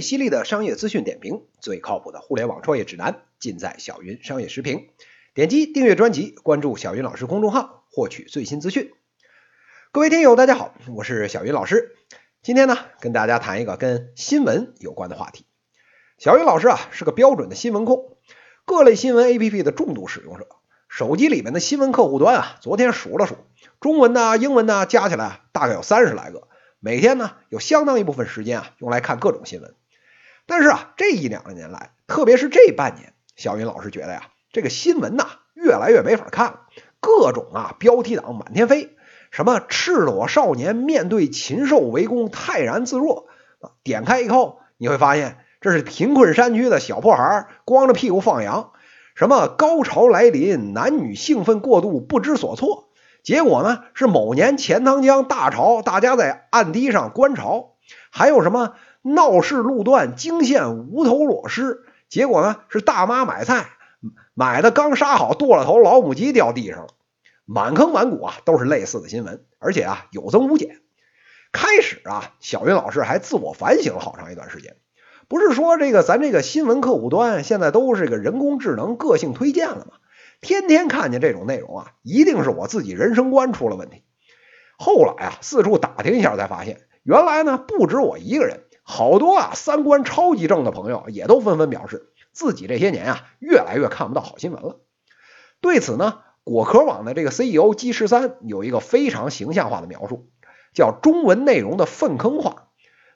最犀利的商业资讯点评，最靠谱的互联网创业指南，尽在小云商业时评。点击订阅专辑，关注小云老师公众号，获取最新资讯。各位听友，大家好，我是小云老师。今天呢，跟大家谈一个跟新闻有关的话题。小云老师啊，是个标准的新闻控，各类新闻 APP 的重度使用者。手机里面的新闻客户端啊，昨天数了数，中文呐、英文呐，加起来大概有三十来个。每天呢，有相当一部分时间啊，用来看各种新闻。但是啊，这一两年来，特别是这半年，小云老师觉得呀，这个新闻呐，越来越没法看了。各种啊标题党满天飞，什么赤裸少年面对禽兽围攻泰然自若啊，点开以后，你会发现这是贫困山区的小破孩光着屁股放羊，什么高潮来临，男女兴奋过度不知所措。结果呢是某年钱塘江大潮，大家在岸堤上观潮，还有什么闹市路段惊现无头裸尸？结果呢是大妈买菜买的刚杀好剁了头老母鸡掉地上了，满坑满谷啊都是类似的新闻，而且啊有增无减。开始啊，小云老师还自我反省了好长一段时间，不是说这个咱这个新闻客户端现在都是个人工智能个性推荐了吗？天天看见这种内容啊，一定是我自己人生观出了问题。后来啊，四处打听一下，才发现原来呢不止我一个人，好多啊三观超级正的朋友也都纷纷表示，自己这些年啊越来越看不到好新闻了。对此呢，果壳网的这个 CEO 姬十三有一个非常形象化的描述，叫中文内容的粪坑化。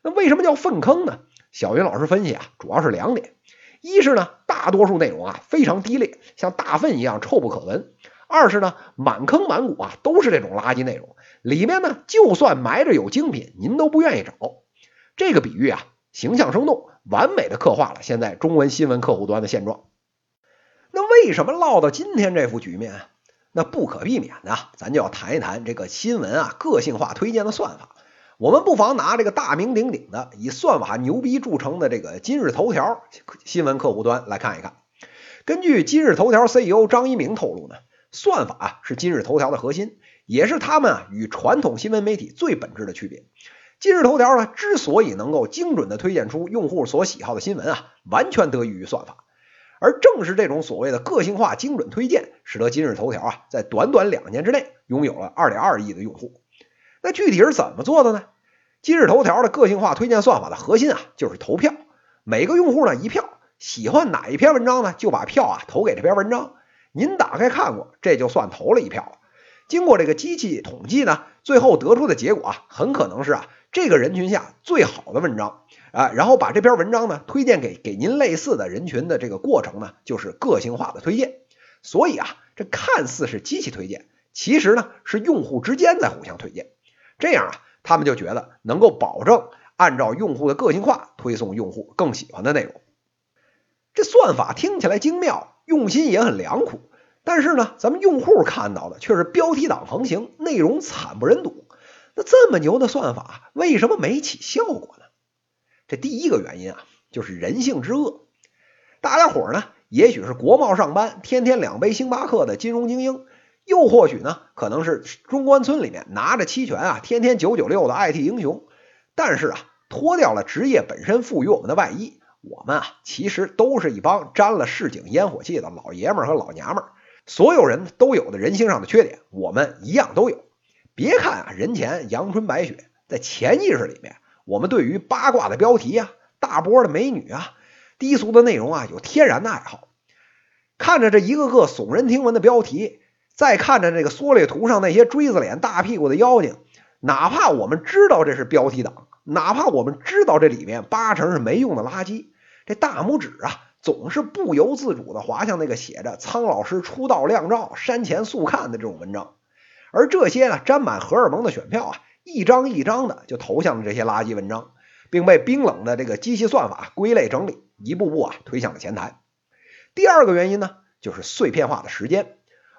那为什么叫粪坑呢？小云老师分析啊，主要是两点。一是呢，大多数内容啊非常低劣，像大粪一样臭不可闻；二是呢，满坑满谷啊都是这种垃圾内容，里面呢就算埋着有精品，您都不愿意找。这个比喻啊，形象生动，完美的刻画了现在中文新闻客户端的现状。那为什么落到今天这副局面？那不可避免的，咱就要谈一谈这个新闻啊个性化推荐的算法。我们不妨拿这个大名鼎鼎的、以算法牛逼著称的这个今日头条新闻客户端来看一看。根据今日头条 CEO 张一鸣透露呢，算法是今日头条的核心，也是他们啊与传统新闻媒体最本质的区别。今日头条呢之所以能够精准的推荐出用户所喜好的新闻啊，完全得益于算法。而正是这种所谓的个性化精准推荐，使得今日头条啊在短短两年之内拥有了二点二亿的用户。那具体是怎么做的呢？今日头条的个性化推荐算法的核心啊，就是投票。每个用户呢一票，喜欢哪一篇文章呢，就把票啊投给这篇文章。您打开看过，这就算投了一票了。经过这个机器统计呢，最后得出的结果啊，很可能是啊这个人群下最好的文章啊，然后把这篇文章呢推荐给给您类似的人群的这个过程呢，就是个性化的推荐。所以啊，这看似是机器推荐，其实呢是用户之间在互相推荐。这样啊，他们就觉得能够保证按照用户的个性化推送用户更喜欢的内容。这算法听起来精妙，用心也很良苦，但是呢，咱们用户看到的却是标题党横行，内容惨不忍睹。那这么牛的算法，为什么没起效果呢？这第一个原因啊，就是人性之恶。大家伙呢，也许是国贸上班，天天两杯星巴克的金融精英。又或许呢，可能是中关村里面拿着期权啊，天天九九六的 IT 英雄。但是啊，脱掉了职业本身赋予我们的外衣，我们啊，其实都是一帮沾了市井烟火气的老爷们和老娘们。所有人都有的人性上的缺点，我们一样都有。别看啊，人前阳春白雪，在潜意识里面，我们对于八卦的标题啊、大波的美女啊、低俗的内容啊，有天然的爱好。看着这一个个耸人听闻的标题。再看着这个缩略图上那些锥子脸、大屁股的妖精，哪怕我们知道这是标题党，哪怕我们知道这里面八成是没用的垃圾，这大拇指啊，总是不由自主的滑向那个写着“苍老师出道靓照，山前速看”的这种文章。而这些啊沾满荷尔蒙的选票啊，一张一张的就投向了这些垃圾文章，并被冰冷的这个机器算法归类整理，一步步啊推向了前台。第二个原因呢，就是碎片化的时间。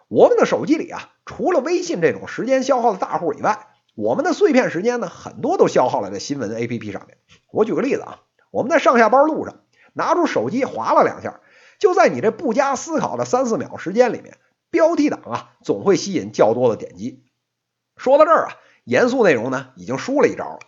我们的手机里啊，除了微信这种时间消耗的大户以外，我们的碎片时间呢，很多都消耗了在新闻 APP 上面。我举个例子啊，我们在上下班路上拿出手机划了两下，就在你这不加思考的三四秒时间里面，标题党啊总会吸引较多的点击。说到这儿啊，严肃内容呢已经输了一招了。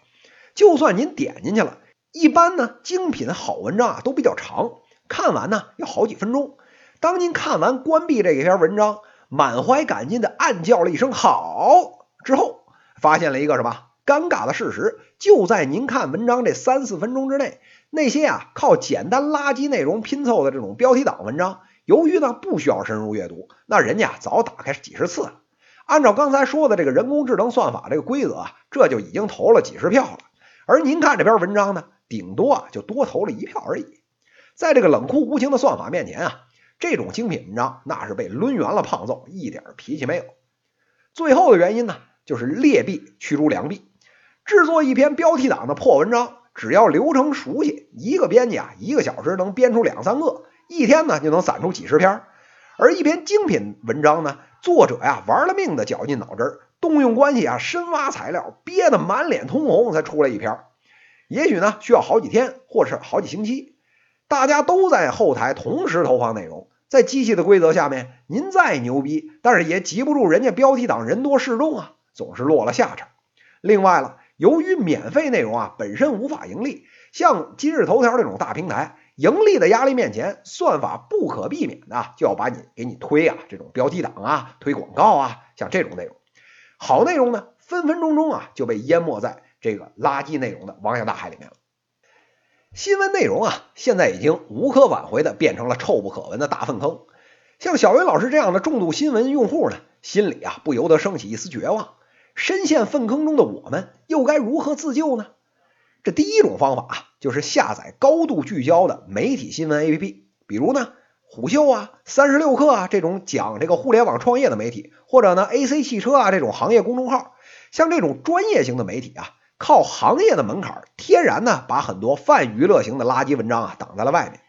就算您点进去了，一般呢，精品好文章啊都比较长，看完呢要好几分钟。当您看完关闭这一篇文章，满怀感激的暗叫了一声“好”之后，发现了一个什么尴尬的事实？就在您看文章这三四分钟之内，那些啊靠简单垃圾内容拼凑的这种标题党文章，由于呢不需要深入阅读，那人家早打开几十次了。按照刚才说的这个人工智能算法这个规则啊，这就已经投了几十票了。而您看这篇文章呢，顶多啊就多投了一票而已。在这个冷酷无情的算法面前啊。这种精品文章那是被抡圆了胖揍，一点脾气没有。最后的原因呢，就是劣币驱逐良币。制作一篇标题党的破文章，只要流程熟悉，一个编辑啊，一个小时能编出两三个，一天呢就能攒出几十篇。而一篇精品文章呢，作者呀玩了命的绞尽脑汁，动用关系啊，深挖材料，憋得满脸通红才出来一篇。也许呢需要好几天，或是好几星期。大家都在后台同时投放内容，在机器的规则下面，您再牛逼，但是也急不住人家标题党人多势众啊，总是落了下场。另外了，由于免费内容啊本身无法盈利，像今日头条这种大平台，盈利的压力面前，算法不可避免的就要把你给你推啊这种标题党啊，推广告啊，像这种内容，好内容呢分分钟钟啊就被淹没在这个垃圾内容的汪洋大海里面了。新闻内容啊，现在已经无可挽回的变成了臭不可闻的大粪坑。像小云老师这样的重度新闻用户呢，心里啊不由得升起一丝绝望。深陷粪坑中的我们，又该如何自救呢？这第一种方法啊，就是下载高度聚焦的媒体新闻 APP，比如呢虎嗅啊、三十六氪啊这种讲这个互联网创业的媒体，或者呢 AC 汽车啊这种行业公众号，像这种专业型的媒体啊。靠行业的门槛，天然呢把很多泛娱乐型的垃圾文章啊挡在了外面。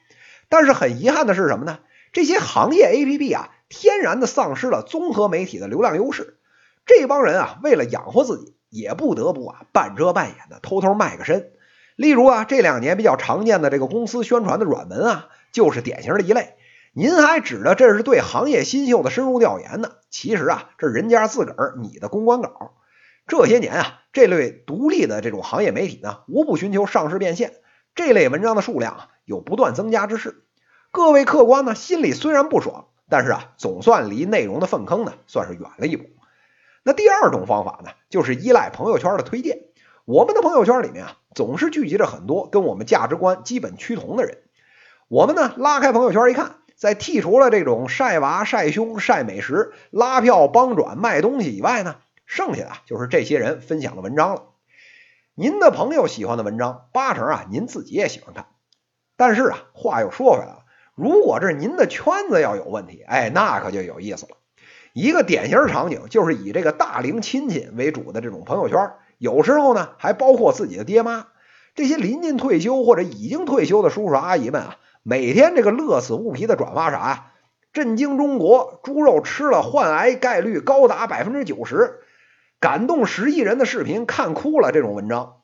但是很遗憾的是什么呢？这些行业 APP 啊，天然的丧失了综合媒体的流量优势。这帮人啊，为了养活自己，也不得不啊半遮半掩的偷偷卖个身。例如啊，这两年比较常见的这个公司宣传的软文啊，就是典型的一类。您还指着这是对行业新秀的深入调研呢？其实啊，这人家自个儿拟的公关稿。这些年啊，这类独立的这种行业媒体呢，无不寻求上市变现。这类文章的数量啊，有不断增加之势。各位客官呢，心里虽然不爽，但是啊，总算离内容的粪坑呢，算是远了一步。那第二种方法呢，就是依赖朋友圈的推荐。我们的朋友圈里面啊，总是聚集着很多跟我们价值观基本趋同的人。我们呢，拉开朋友圈一看，在剔除了这种晒娃、晒胸、晒美食、拉票、帮转、卖东西以外呢。剩下的就是这些人分享的文章了。您的朋友喜欢的文章，八成啊您自己也喜欢看。但是啊，话又说回来了，如果这您的圈子要有问题，哎，那可就有意思了。一个典型场景就是以这个大龄亲戚为主的这种朋友圈，有时候呢还包括自己的爹妈。这些临近退休或者已经退休的叔叔阿姨们啊，每天这个乐此不疲的转发啥呀？震惊中国，猪肉吃了患癌概率高达百分之九十。感动十亿人的视频看哭了，这种文章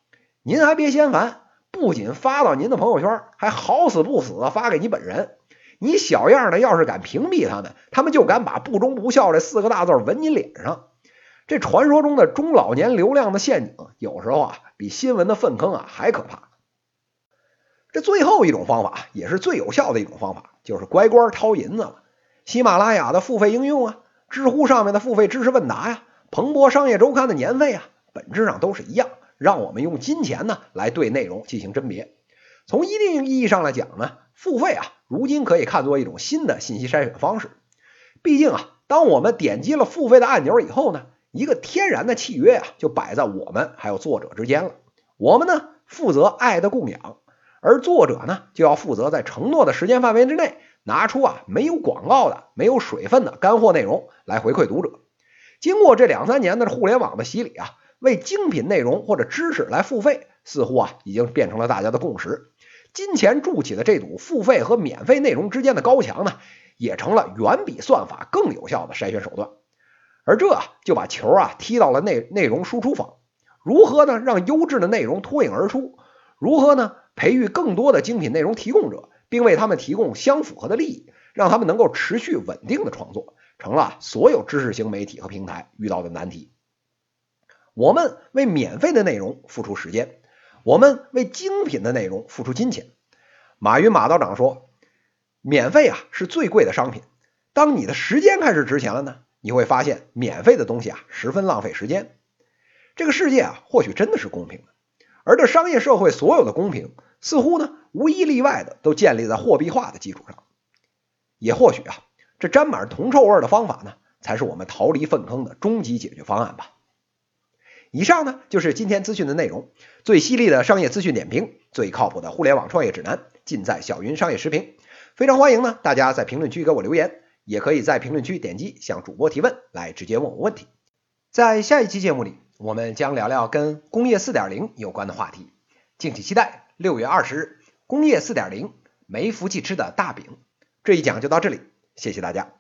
您还别嫌烦，不仅发到您的朋友圈，还好死不死的发给你本人。你小样的要是敢屏蔽他们，他们就敢把不忠不孝这四个大字纹你脸上。这传说中的中老年流量的陷阱，有时候啊比新闻的粪坑啊还可怕。这最后一种方法也是最有效的一种方法，就是乖乖掏银子了。喜马拉雅的付费应用啊，知乎上面的付费知识问答呀。彭博商业周刊的年费啊，本质上都是一样，让我们用金钱呢来对内容进行甄别。从一定意义上来讲呢，付费啊，如今可以看作一种新的信息筛选方式。毕竟啊，当我们点击了付费的按钮以后呢，一个天然的契约啊，就摆在我们还有作者之间了。我们呢负责爱的供养，而作者呢就要负责在承诺的时间范围之内，拿出啊没有广告的、没有水分的干货内容来回馈读者。经过这两三年的互联网的洗礼啊，为精品内容或者知识来付费，似乎啊已经变成了大家的共识。金钱筑起的这堵付费和免费内容之间的高墙呢，也成了远比算法更有效的筛选手段。而这就把球啊踢到了内内容输出方，如何呢让优质的内容脱颖而出？如何呢培育更多的精品内容提供者，并为他们提供相符合的利益，让他们能够持续稳定的创作？成了所有知识型媒体和平台遇到的难题。我们为免费的内容付出时间，我们为精品的内容付出金钱。马云马道长说，免费啊是最贵的商品。当你的时间开始值钱了呢，你会发现免费的东西啊十分浪费时间。这个世界啊或许真的是公平的，而这商业社会所有的公平，似乎呢无一例外的都建立在货币化的基础上。也或许啊，这沾满铜臭味的方法呢，才是我们逃离粪坑的终极解决方案吧。以上呢就是今天资讯的内容，最犀利的商业资讯点评，最靠谱的互联网创业指南，尽在小云商业时评。非常欢迎呢，大家在评论区给我留言，也可以在评论区点击向主播提问，来直接问我问题。在下一期节目里，我们将聊聊跟工业四点零有关的话题，敬请期待。六月二十日，工业四点零没福气吃的大饼，这一讲就到这里，谢谢大家。